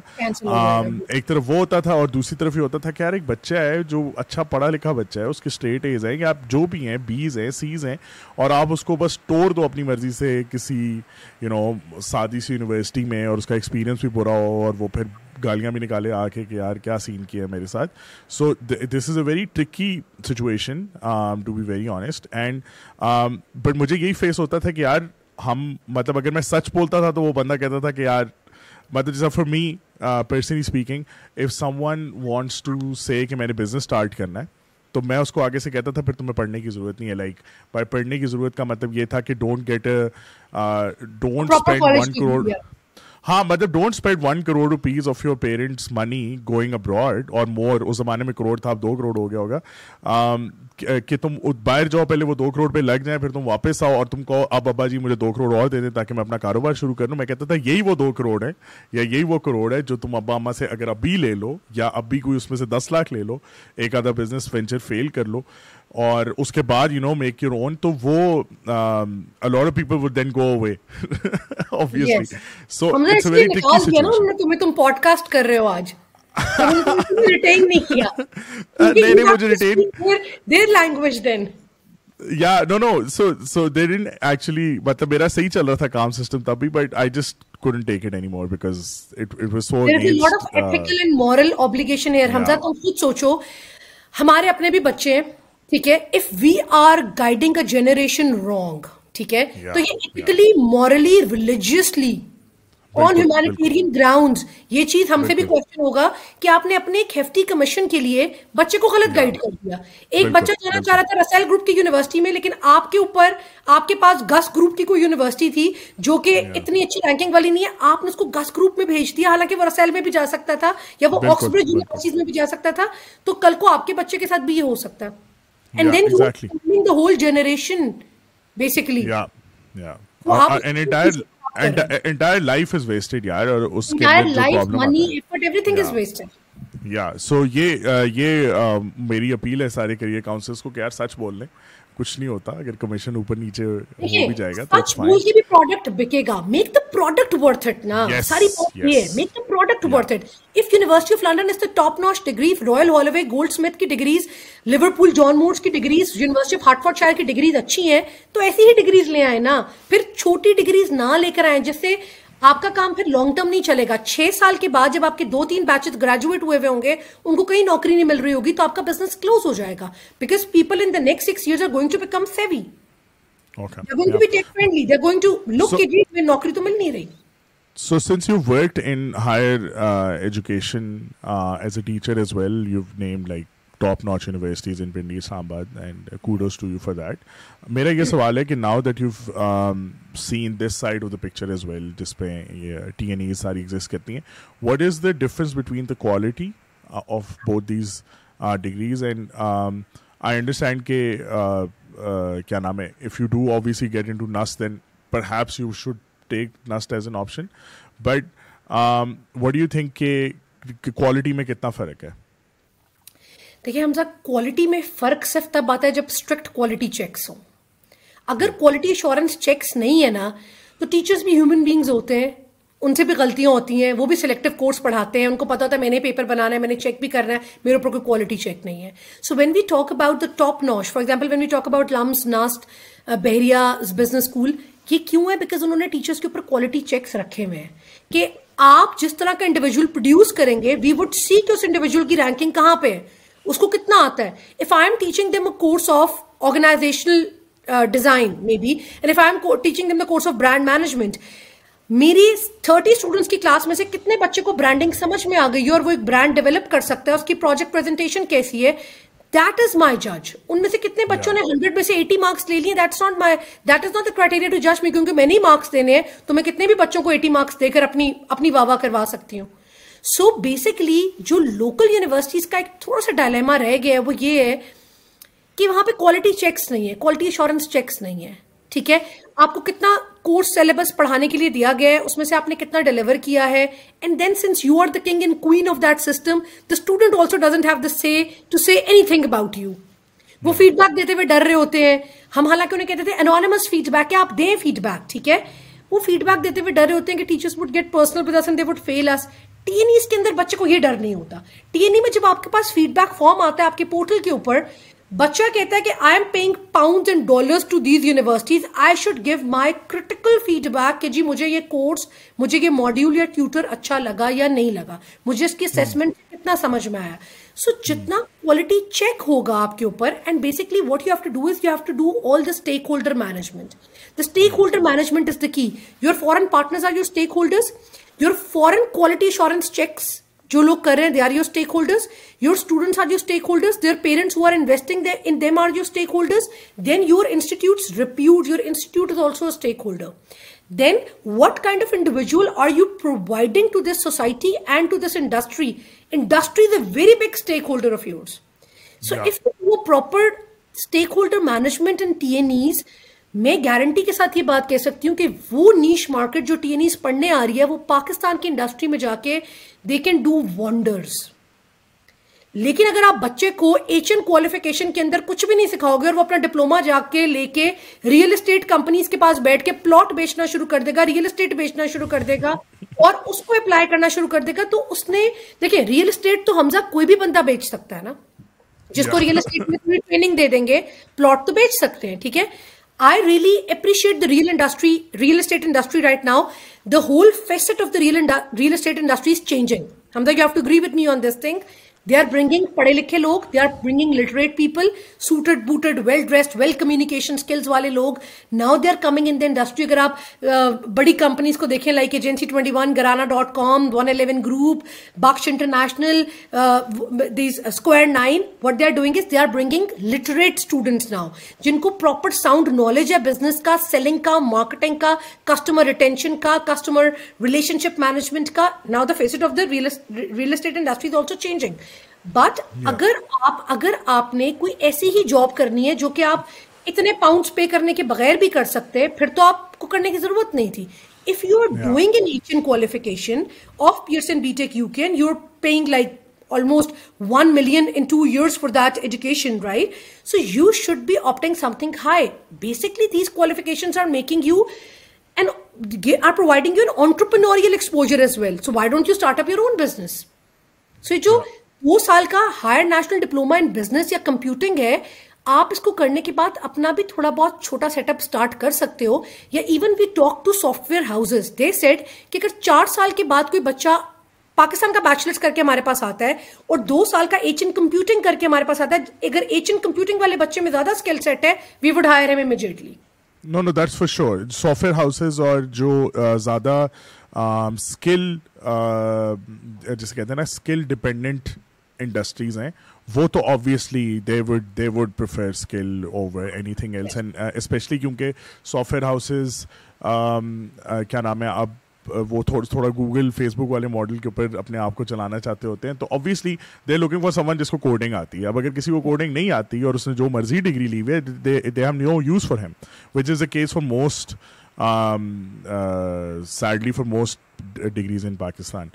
ایک طرف وہ ہوتا تھا اور دوسری طرف یہ ہوتا تھا کہ یار ایک بچہ ہے جو اچھا پڑھا لکھا بچہ ہے اس کے اسٹیٹ ایز ہیں کہ آپ جو بھی ہیں بیز ہیں سیز ہیں اور آپ اس کو بس توڑ دو اپنی مرضی سے کسی یو نو سادی سی یونیورسٹی میں اور اس کا ایکسپیرینس بھی برا ہو اور وہ پھر گالیاں بھی نکالے آ کے کہ یار کیا سین کیا ہے میرے ساتھ so this is a very tricky situation to be very honest and but مجھے یہی فیس ہوتا تھا کہ یار ہم مطلب اگر میں سچ بولتا تھا تو وہ بندہ کہتا تھا کہ یار مطلب جیسا for me personally speaking if someone wants to say کہ میں نے بزنس اسٹارٹ کرنا ہے تو میں اس کو آگے سے کہتا تھا پھر تمہیں پڑھنے کی ضرورت نہیں ہے لائک بائی پڑھنے کی ضرورت کا مطلب یہ تھا کہ don't get don't spend one crore ہاں مطلب don't spend one crore rupees of your parents money going abroad اور مور اس زمانے میں کروڑ تھا اب دو کروڑ ہو گیا ہوگا کہ تم باہر جاؤ پہلے وہ دو کروڑ پہ لگ جائیں پھر تم واپس آؤ اور تم کہو اب ابا جی مجھے دو کروڑ اور دے دیں تاکہ میں اپنا کاروبار شروع کر لوں میں کہتا تھا یہی وہ دو کروڑ ہے یا یہی وہ کروڑ ہے جو تم ابا اما سے اگر ابھی لے لو یا ابھی کوئی اس میں سے دس لاکھ لے لو ایک آدھا بزنس وینچر فیل کر لو اور اس کے بعد you know make your own تو وہ lot of people would then go away obviously so it's very tricky situation تم پوڈ کاسٹ کر رہے ہو آج خود سوچو ہمارے اپنے بھی بچے if we are guiding generation wrong ٹھیک ہے تو یہ morally religiously on humanitarian ground یہ چیز ہم سے بھی کوشچن ہوگا کہ آپ نے اپنے ایک ہیفٹی کمیشن کے لیے بچے کو غلط گائیڈ کر دیا ایک بچہ جانا چاہ رہا تھا رسیل گروپ کی یونیورسٹی میں لیکن آپ کے اوپر آپ کے پاس گس گروپ کی کوئی یونیورسٹی تھی جو کہ اتنی اچھی رینکنگ والی نہیں ہے آپ نے اس کو گس گروپ میں بھیج دیا حالانکہ وہ رسیل میں بھی جا سکتا تھا یا وہ آکسبرج یونیورسٹیز میں بھی جا سکتا تھا تو کل کو آپ کے بچے کے ساتھ بھی یہ ہو سکتا ہے and then the whole generation basically so یہ میری اپیل ہے سارے کریئر کاؤنسلس کو کہ یار سچ بول لیں کچھ نہیں ہوتا اگر کمیشن اوپر نیچے ہو بھی جائے گا تو بھی پروڈکٹ پروڈکٹ بکے گا میک میک ورتھ اٹ نا ساری product worth it if university of London is the top notch degree Royal Holloway Goldsmith کی ڈگریز لیورپول جان مورس کی degrees university of Hertfordshire کی ڈگریز اچھی ہیں تو ایسی ہی ڈگریز لے آئے نا پھر چھوٹی ڈگریز نہ لے کر آئیں جس سے آپ کا کام پھر لانگ ٹرم نہیں چلے گا چھ سال کے بعد جب آپ کے دو تین بیچز گریجویٹ ہوئے ہوئے ہوں گے ان کو کہیں نوکری نہیں مل رہی ہوگی تو آپ کا بزنس کلوز ہو جائے گا because people in the next six year are going to become savvy نوکری تو مل نہیں رہی so since you work in higher education as a teacher as well you name like top نارٹ universities in Pindi Islamabad and co does to you for that میرا یہ سوال ہے کہ now that you seen this side of the picture as well جس پہ یہ ٹی این ایز ساری ایگزٹ کرتی ہیں what is the difference between the quality of بہت these degrees and I understand کہ کیا نام ہے if you do obviously get ins then perhaps you should take NUST as an option but what you think کہ کوالٹی میں کتنا فرق ہے دیکھیے ہمزہ کوالٹی میں فرق صرف تب آتا ہے جب اسٹرکٹ کوالٹی چیکس ہوں اگر کوالٹی ایشورنس چیکس نہیں ہے نا تو ٹیچرس بھی ہیومن بینگز ہوتے ہیں ان سے بھی غلطیاں ہوتی ہیں وہ بھی سلیکٹو کورس پڑھاتے ہیں ان کو پتا ہوتا ہے میں نے پیپر بنانا ہے میں نے چیک بھی کرنا ہے میرے اوپر کوئی کوالٹی چیک نہیں ہے so when we talk about the top notch for example when we talk about LUMS NUST Bahria business school یہ کیوں ہے انہوں نے کے اوپر کوالٹی چیکس رکھے ہوئے ہیں کہ آپ جس طرح کا انڈیویجل پروڈیوس کریں گے وی وڈ سی کہ اس کی رینکنگ کہاں پہ ہے اس کو کتنا آتا ہے if I teaching course of design if teaching course of brand management میری تھرٹی اسٹوڈنٹس کی کلاس میں سے کتنے بچے کو برانڈنگ سمجھ میں آ گئی ہے اور وہ ایک برانڈ ڈیولپ کر سکتا ہے اس کی پروجیکٹ پریزنٹیشن کیسی ہے دیٹ از مائی جج ان میں سے کتنے بچوں نے ہنڈریڈ میں سے ایٹی مارکس لے لیے that's not my that is not the criteria to جج می کیونکہ میں نہیں مارکس دینے ہیں تو میں کتنے بھی بچوں کو ایٹی مارکس دے کر اپنی اپنی واہ واہ کروا سکتی ہوں سو so بیسکلی جو لوکل یونیورسٹیز کا ایک تھوڑا سا ڈائلیما رہ گیا ہے وہ یہ ہے کہ وہاں پہ کوالٹی چیکس نہیں ہے کوالٹی ایشورنس چیکس نہیں ہے ٹھیک ہے آپ کو کتنا کورس سیلیبس پڑھانے کے لیے دیا گیا ہے اس میں سے آپ نے کتنا ڈیلیور کیا ہے and then since you are the king and queen of that system the student also doesn't have the say to see anything about you وہ فیڈ بیک دیتے ہوئے ڈر رہے ہوتے ہیں ہم حالانکہ انہیں کہتے تھے انانمس فیڈ بیک ہے آپ دیں فیڈ بیک ٹھیک ہے وہ فیڈ بیک دیتے ہوئے ڈر رہے ہوتے ہیں کہ teachers would get personal person they would feel اس ٹی این ایس کے اندر بچے کو یہ ڈر نہیں ہوتا ٹی این ای میں جب آپ کے پاس فیڈ بیک فارم آتا ہے آپ کے پورٹل کے اوپر بچہ کہتا ہے کہ I am paying universities I should give my کہ جی مجھے یہ کورس مجھے یہ ماڈیول یا ٹیوٹر اچھا لگا یا نہیں لگا مجھے اس کی کتنا سمجھ میں آیا سو جتنا کوالٹی چیک ہوگا آپ کے اوپر and basically what you all the stakeholder management the stakeholder management is the key you foreign partner you are foreign checks جو لوگ کر رہے ہیں they are your stakeholders your students are your stakeholders their parents who are investing in them are your stakeholders then your institutes rapid your institute is also stakeholder then what kind of individual are you providing to this society and to this industry industry is a very big stakeholder of yours so if وہ proper stakeholder management and T N as میں گارنٹی کے ساتھ یہ بات کہہ سکتی ہوں کہ وہ نیش مارکیٹ جو ٹی ایز پڑھنے آ رہی ہے وہ پاکستان کی انڈسٹری میں جا کے دے کین ڈو وانڈرز لیکن اگر آپ بچے کو کوالیفیکیشن کے اندر کچھ بھی نہیں سکھاؤ گے اور وہ اپنا ڈپلوما جا کے لے کے ریئل اسٹیٹ کمپنیز کے پاس بیٹھ کے پلاٹ بیچنا شروع کر دے گا ریئل اسٹیٹ بیچنا شروع کر دے گا اور اس کو اپلائی کرنا شروع کر دے گا تو اس نے دیکھیں ریئل اسٹیٹ تو حمزہ کوئی بھی بندہ بیچ سکتا ہے نا جس کو ریئل اسٹیٹ میں ٹریننگ دے دیں گے پلاٹ تو بیچ سکتے ہیں ٹھیک ہے I really appreciate the real estate industry right now. The whole facet of the real estate industry is changing. Hamza, you have to agree with me on this thing. They are bringing پڑھے لکھے لوگ they are bringing literate people suited booted well dressed well communication skills والے لوگ now they are coming in the industry اگر آپ بڑی کمپنیز کو دیکھیں like agency one Graana dot com one eleven group Bakhsh international square nine what they are doing is they are bringing literate students now جن کو پراپر ساؤنڈ نالج ہے بزنس کا سیلنگ کا مارکیٹنگ کا کسٹمر اٹینشن کا کسٹمر ریلیشن شپ مینجمنٹ کا now the face of the real estate industry is also changing but اگر آپ اگر آپ نے کوئی ایسی ہی جاب کرنی ہے جو کہ آپ اتنے پاؤنڈس پے کرنے کے بغیر بھی کر سکتے پھر تو آپ کو کرنے کی ضرورت نہیں تھی if you are doing an Asian qualification of Pearson BTEC you can you are paying like almost one million in two years for that education right so you should be opting something high basically these qualifications are making you and are providing you an entrepreneurial exposure as well so why don't you start up your own business so جو دو سال کا higher national diploma in business یا کمپیوٹنگ ہے آپ اس کو کرنے کے بعد اپنا بھی تھوڑا بہت چھوٹا سیٹ اپ سٹارٹ کر سکتے ہو یا even we talk to software house they set کہ اگر چار سال کے بعد کوئی بچہ پاکستان کا بیچلرس کر کے ہمارے پاس آتا ہے اور دو سال کا ایچ ان کمپیوٹنگ کر کے ہمارے پاس آتا ہے اگر ایچ ان کمپیوٹنگ والے بچے میں زیادہ اسکل سیٹ ہے وی وڈ ہائر ہم immediately no no that's for sure software houses اور جو زیادہ اسکل جیسے کہتے ہیں نا اسکل ڈپینڈنٹ انڈسٹریز ہیں وہ تو obviously they would they would prefer skill over anything else and especially کیونکہ سافٹ ویئر ہاؤسز کیا نام ہے اب وہ تھوڑا تھوڑا گوگل فیس بک والے ماڈل کے اوپر اپنے آپ کو چلانا چاہتے ہوتے ہیں تو obviously they looking for someone جس کو کوڈنگ آتی ہے اب اگر کسی کو کوڈنگ نہیں آتی اور اس نے جو مرضی ڈگری لی ہوئی they have new use for him which is a case for most sadly for most degrees in Pakistan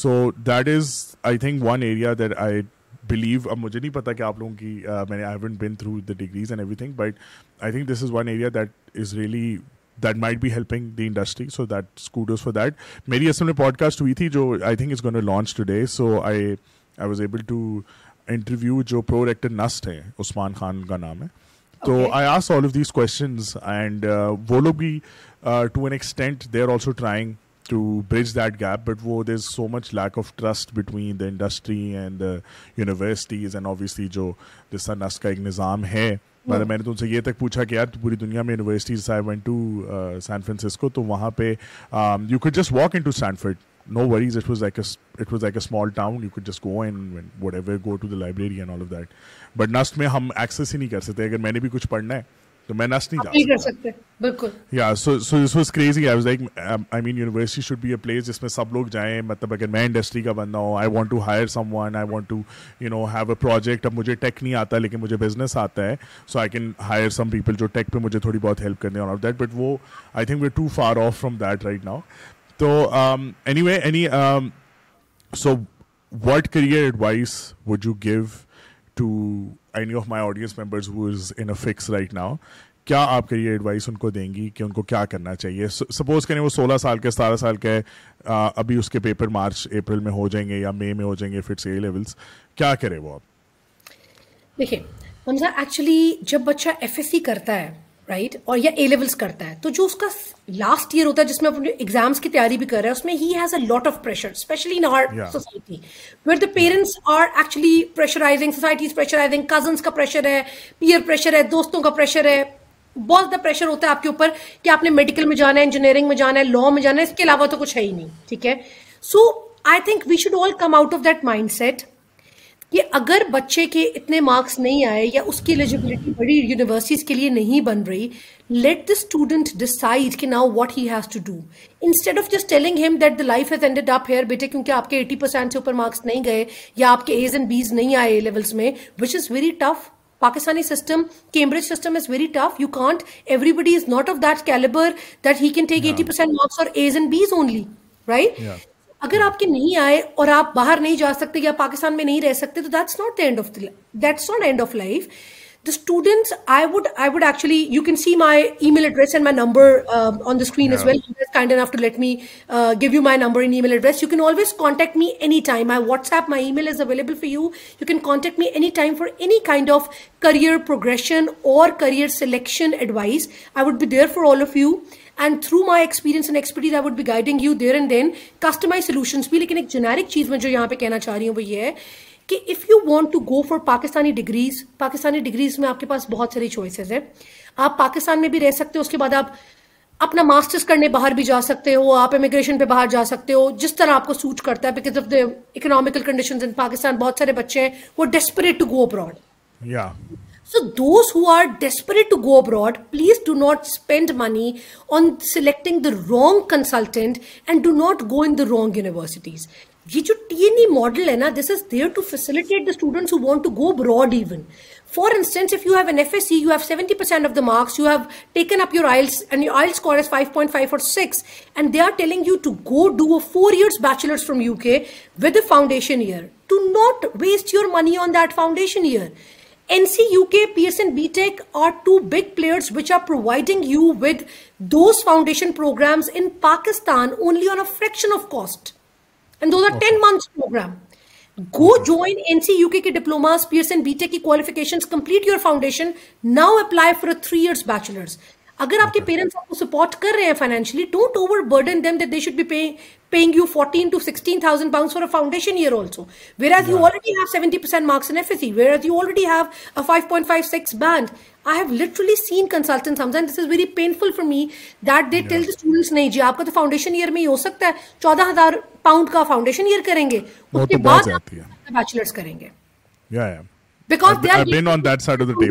so that is I think one area that I believe اب مجھے نہیں پتا کہ آپ لوگوں کی uh, میں I been through the degrees and everything but I think this is one area that is really that might be helping the industry so that دیٹوز for that میری اصل میں پوڈ کاسٹ ہوئی تھی جو I think is gonna launch today so I I was able to interview جو پرو ریکٹر نسٹ ہے عثمان خان کا نام ہے تو I ask all of these questions and وہ لوگ بھی to an extent they are also trying to bridge that gap but وہ there is so much lack of trust between the industry and universities and obviously جو جس طرح نس کا ایک نظام ہے مطلب میں نے تم سے یہ تک پوچھا کہ یار پوری دنیا میں universities I went to San Francisco تو وہاں پہ you could just walk in to Stanford no worries it was like it was like a small town you could just go and whatever go to the library and all of that but NUST میں ہم ایکسیس ہی نہیں کر سکتے اگر میں نے بھی کچھ پڑھنا ہے تو میں نس نہیں جا سکتے بالکل یا پلیس um, جس میں سب لوگ جائیں مطلب اگر میں انڈسٹری کا بندہ ہوں I want to hire someone I want to you know have a project اب مجھے ٹیک نہیں آتا لیکن مجھے بزنس آتا ہے so I can hire some people جو ٹیک پہ مجھے تھوڑی بہت ہیلپ کرنے آف دیٹ بٹ وہ I think we too far off from that right now تو anyway any so what career advice would you give to any of my audience members who is in fix right now کیا آپ کا یہ ایڈوائس ان کو دیں گی کہ ان کو کیا کرنا چاہیے سپوز کریں وہ سولہ سال کے ستارہ سال کے ابھی اس کے پیپر مارچ اپریل میں ہو جائیں گے یا مئی میں ہو جائیں گے پھر سے لیولس کیا کرے وہ آپ دیکھیں ایکچولی جب بچہ ایف ایس سی کرتا ہے رائٹ اور یا اے لیولس کرتا ہے تو جو اس کا لاسٹ ایئر ہوتا ہے جس میں اپنے ایگزامس کی تیاری بھی کر رہا ہے اس میں he has a lot of pressure especially in our society where the parents are actually pressurising actually pressurising cousins کا پریشر ہے پیئر پریشر ہے دوستوں کا پریشر ہے بہت زیادہ پریشر ہوتا ہے آپ کے اوپر کہ آپ نے میڈیکل میں جانا ہے انجینئرنگ میں جانا ہے لا میں جانا ہے اس کے علاوہ تو کچھ ہے ہی نہیں ٹھیک ہے so I think we should all come out of that mindset کہ اگر بچے کے اتنے مارکس نہیں آئے یا اس کی ایلیجیبلٹی بڑی یونیورسٹیز کے لیے نہیں بن رہی لیٹ دا اسٹوڈنٹ ڈسائڈ کہ now he has to do instead of just telling him that the life has ended آپ ہیئر بیٹے کیونکہ آپ کے ایٹی پرسینٹ سے اوپر مارکس نہیں گئے یا آپ کے ایز اینڈ بیز نہیں آئے لیولس میں which is very tough Pakistani system Cambridge system is very tough you can't everybody is not of that calibre that he can take eighty percent marks اور A's and B's only right اگر آپ کے نہیں آئے اور آپ باہر نہیں جا سکتے یا پاکستان میں نہیں رہ سکتے تو that's not the end of that's not end of life the students I I would would actually you can see my email address and my number on the screen as well kind let me give you my number in email address you can always contact me any time my WhatsApp my email is available for you you can contact me any time for any kind of career progression اور career selection advice I would be there for all of you and through my experience and expertise I would بھی guiding you there and then customise solutions بھی لیکن ایک جنیرک چیز میں جو یہاں پہ کہنا چاہ رہی ہوں وہ یہ ہے کہ if you want to go for Pakistani degrees Pakistani degrees میں آپ کے پاس بہت ساری چوائسیز ہیں آپ پاکستان میں بھی رہ سکتے ہو اس کے بعد آپ اپنا ماسٹرس کرنے باہر بھی جا سکتے ہو آپ امیگریشن پہ باہر جا سکتے ہو جس طرح آپ کو سوٹ کرتا ہے because of the economical conditions in Pakistan بہت سارے بچے ہیں وہ desperate to go abroad So those who are desperate to go abroad, please do not spend money on selecting the wrong consultant and do not go in the wrong universities. ये जो T&E model है ना, this is there to facilitate the students who want to go abroad even. For instance, if you have an FSC, you have 70% of the marks, you have taken up your IELTS and your IELTS score is 5.5 or 6 and they are telling you to go do a 4 years bachelor's from UK with a foundation year. Do not waste your money on that foundation year. NCUK, PSN, BTech are two big players which are providing you with those foundation programs in Pakistan only on a fraction of cost. And those are 10 months program. Go mm-hmm. join NCUK ke diplomas, PSN, BTech ki qualifications, complete your foundation. Now apply for a 3 years bachelor's. اگر آپ کے پیرنٹس آپ کو سپورٹ کر رہے ہیں financially don't overburden them that they should be pay paying you fourteen to sixteen thousand pound for a foundation year also whereas you already have seventy percent marks in F S C whereas you already have a five point five six band I have literally seen consultant سمجھ and this is very painful for me that they tell the students نہیں جی آپ کا تو فاؤنڈیشن ایئر میں ہی ہو سکتا ہے چودہ ہزار پاؤنڈ کا فاؤنڈیشن ایئر کریں گے اس کے بعد بیچلرس کریں گے کے ساتھ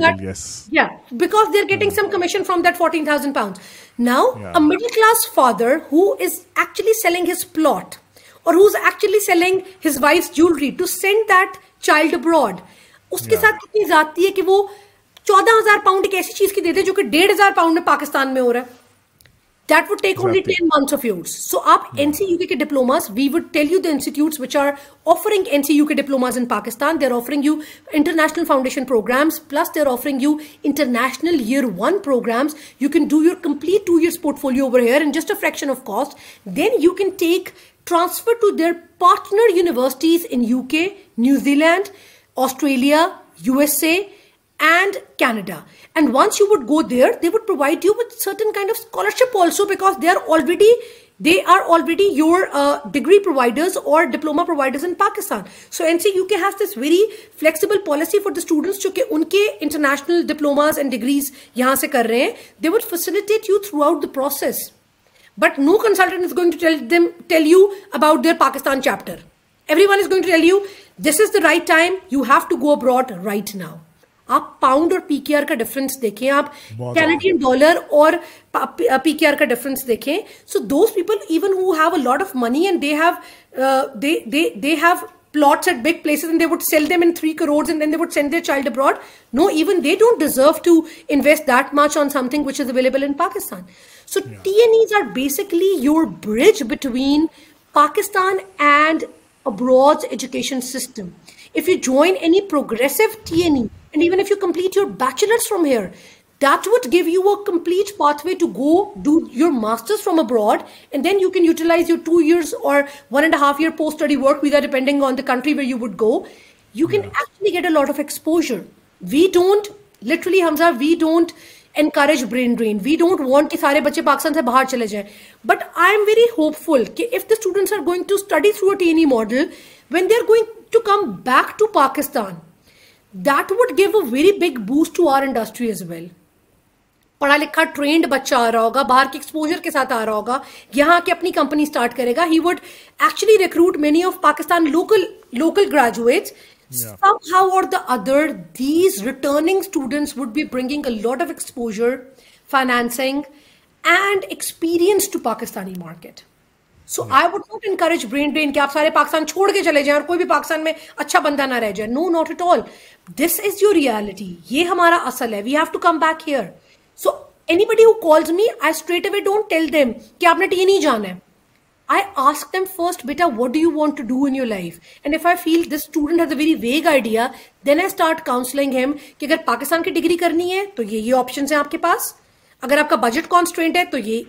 کتنی جاتی ہے کہ وہ چودہ ہزار پاؤنڈ ایک ایسی چیز کی دے دے جو کہ ڈیڑھ ہزار پاؤنڈ میں پاکستان میں ہو رہا ہے That would take only 10 months of yours. So aap hmm. NCUK diplomas, we would tell you the institutes which are offering NCUK diplomas in Pakistan. They're offering you international foundation programs, plus they're offering you international year one programs. You can do your complete 2 years portfolio over here in just a fraction of cost. Then you can transfer to their partner universities in UK, New Zealand, Australia, USA, and Canada and once you would go there they would provide you with certain کا آر آلریڈی یور ڈگریڈرز اور diploma providers in Pakistan so N C U K has this very flexible policy for the student جو کہ ان کے انٹرنیشنل ڈپلوماز اینڈ ڈگریز یہاں سے کر رہے ہیں they would facilitate you throughout process but no consultant is going tell you about their Pakistan chapter everyone is going to tell you this is the right time you have to go abroad right now آپ پاؤنڈ اور پی کے آر کا ڈفرنس دیکھیں آپ کینیڈین ڈالر اور پی کے آر کا ڈفرنس دیکھیں so those people even who have a lot of money and they they have have plots at big places and they would them them three crore send child abroad no even they don't deserve to invest that much on something which is available in Pakistan so T N as are basically your bridge between Pakistan and abroad education system if you join any T N E and even if you complete your bachelors from here that would give you a complete pathway to go do your masters from abroad and then you can utilise your two years اور one and half year post study work we are depending on the country we you would go you can actually get a lot of exposure we don't literally Hamza we don't encourage brain drain we don't want کہ سارے بچے پاکستان سے باہر چلے جائیں but I am very hopeful کہ if the students are going to study through a T N E model when they are going to come back to Pakistan very big boost to our industry as well پڑھا لکھا ٹرینڈ بچہ آ رہا ہوگا باہر کے ایکسپوجر کے ساتھ آ رہا ہوگا یہاں آ کے اپنی کمپنی اسٹارٹ کرے گا he would actually recruit many of Pakistan local local graduate somehow اور other these returning students would be bringing a lot of exposure financing and experience to Pakistani market so I would not encourage brain drain کہ آپ سارے پاکستان چھوڑ کے چلے جائیں اور کوئی بھی پاکستان میں اچھا بندہ نہ رہ جائے no not at all this is your reality یہ ہمارا اصل ہے we have to come back here so anybody who calls me I straight away don't tell them کہ آپ نے ٹی نہیں جانا ہے آئی آسک آسکم فرسٹ بیٹا what do you want to do in your life and if I feel this student has a very vague idea then I start counselling ham کہ اگر پاکستان کی ڈگری کرنی ہے تو یہ یہ آپشنس ہیں آپ کے پاس اگر آپ کا بجٹ کانسٹرینٹ ہے تو یہ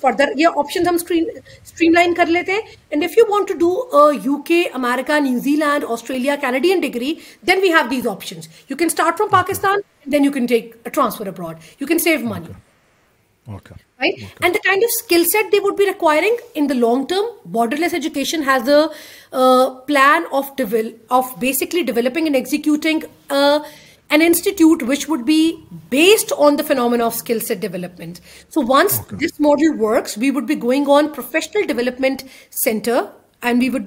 فردر یہ آپشن ہم اسٹریم لائن کر لیتے ہیں and if you want to do U K America New Zealand Australia Canadian degree then we have these option you can start from Pakistan then you can take transfer abroad you can save money and the kind of skill set they would be requiring in the long term borderless education has a plan of of basically developing and executing institute based on the فینسپمنٹمنٹ centres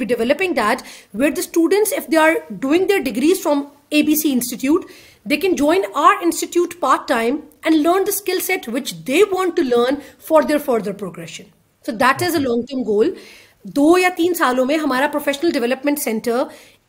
from A B C institute دیوائن are institute part time and learn set which they want to learn for their further progression so that is a long term goal دو یا تین سالوں میں ہمارا ڈیولپمنٹ سینٹر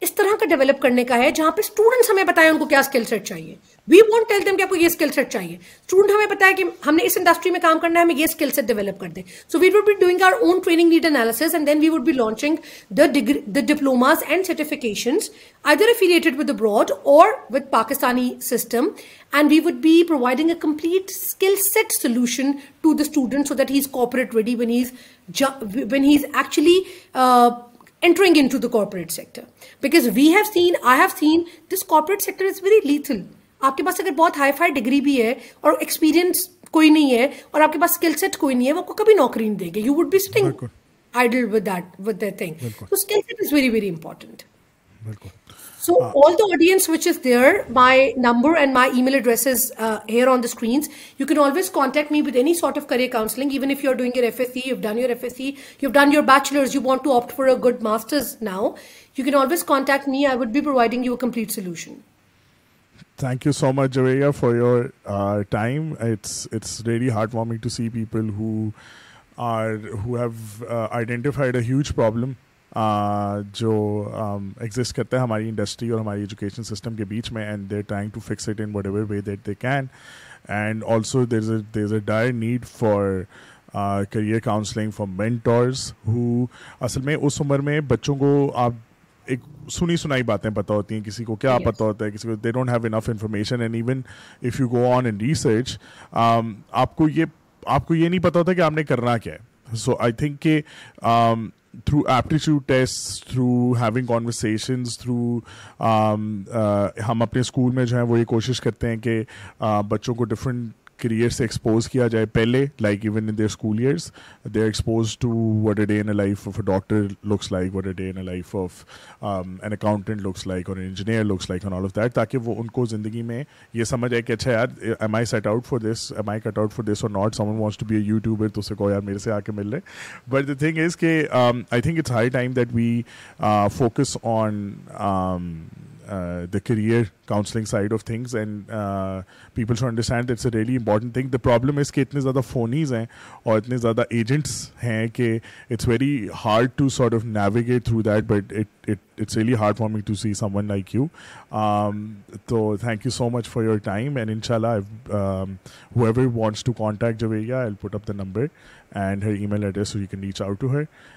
اس طرح کا ڈیولپ کرنے کا ہے جہاں پہ ہمیں بتائیں ان کو کیا سیٹ چاہیے وی ٹیل دیم کہ آپ کو یہ اسکل سیٹ چاہیے اسٹوڈنٹ ہمیں بتایا کہ ہم نے اس انڈسٹری میں کام کرنا ہے ہمیں یہ اسکل سیٹ ڈیولپ کر دیں so we would be doing our own training need analysis and then we would be launching the degree the diplomas and certification other affiliated with abroad or with Pakistani system and we would be providing a complete skill set solution to student so that he is corporate ready when when he is actually ٹ سیکٹر از ویری لیٹل آپ کے پاس اگر بہت ہائی فائی ڈگری بھی ہے اور ایکسپیرینس کوئی نہیں ہے اور آپ کے پاس اسکل سیٹ کوئی نہیں ہے وہ آپ کو کبھی نوکری نہیں دے گا you would be thing I Dal تھنگنٹ so all داڈیس my number and my email addresses contact me ودنی sort of career counselling even if you ایروئنگ Dawn your bachelor good masters contact me would be providing civil so مچا فارمنگ جو ایگزسٹ کرتا ہے ہماری انڈسٹری اور ہماری ایجوکیشن سسٹم کے بیچ میں and they're trying to fix it in whatever way that they can and also there is there a dire need for career counselling for mentors ہو اصل میں اس عمر میں بچوں کو آپ ایک سنی سنائی باتیں پتہ ہوتی ہیں کسی کو کیا پتہ ہوتا ہے کسی کو they don't have enough information and even if you go on in research آپ کو یہ آپ کو یہ نہیں پتا ہوتا کہ آپ نے کرنا کیا ہے سو آئی تھنک کہ through aptitude test through having conversations through ہم اپنے اسکول میں جو ہیں وہ یہ کوشش کرتے ہیں کہ بچوں کو ڈفرینٹ کریئر سے ایکسپوز کیا جائے پہلے like even in their school years they are expose to what a day in life of a doctor looks like what a day in life of an accountant looks like or engineer looks like on all of that تاکہ وہ ان کو زندگی میں یہ سمجھ آئے کہ اچھا یار am I set out for this am I cut out for this or not some to be a YouTuber تو کو یار میرے سے آ کے مل رہے بٹ دا تھنگ از کہ I think it's high time that we focus on the career counselling side of things and people should understand it's a really important thing the problem is کہ اتنے زیادہ فونیز ہیں اور اتنے زیادہ ایجنٹس ہیں کہ it's very hard to sort of navigate through that but it's really hard for me to see someone like you تو thank you so much for your time and ان شاء اللہ whoever wants to contact جو number and her email address you can reach out to Hare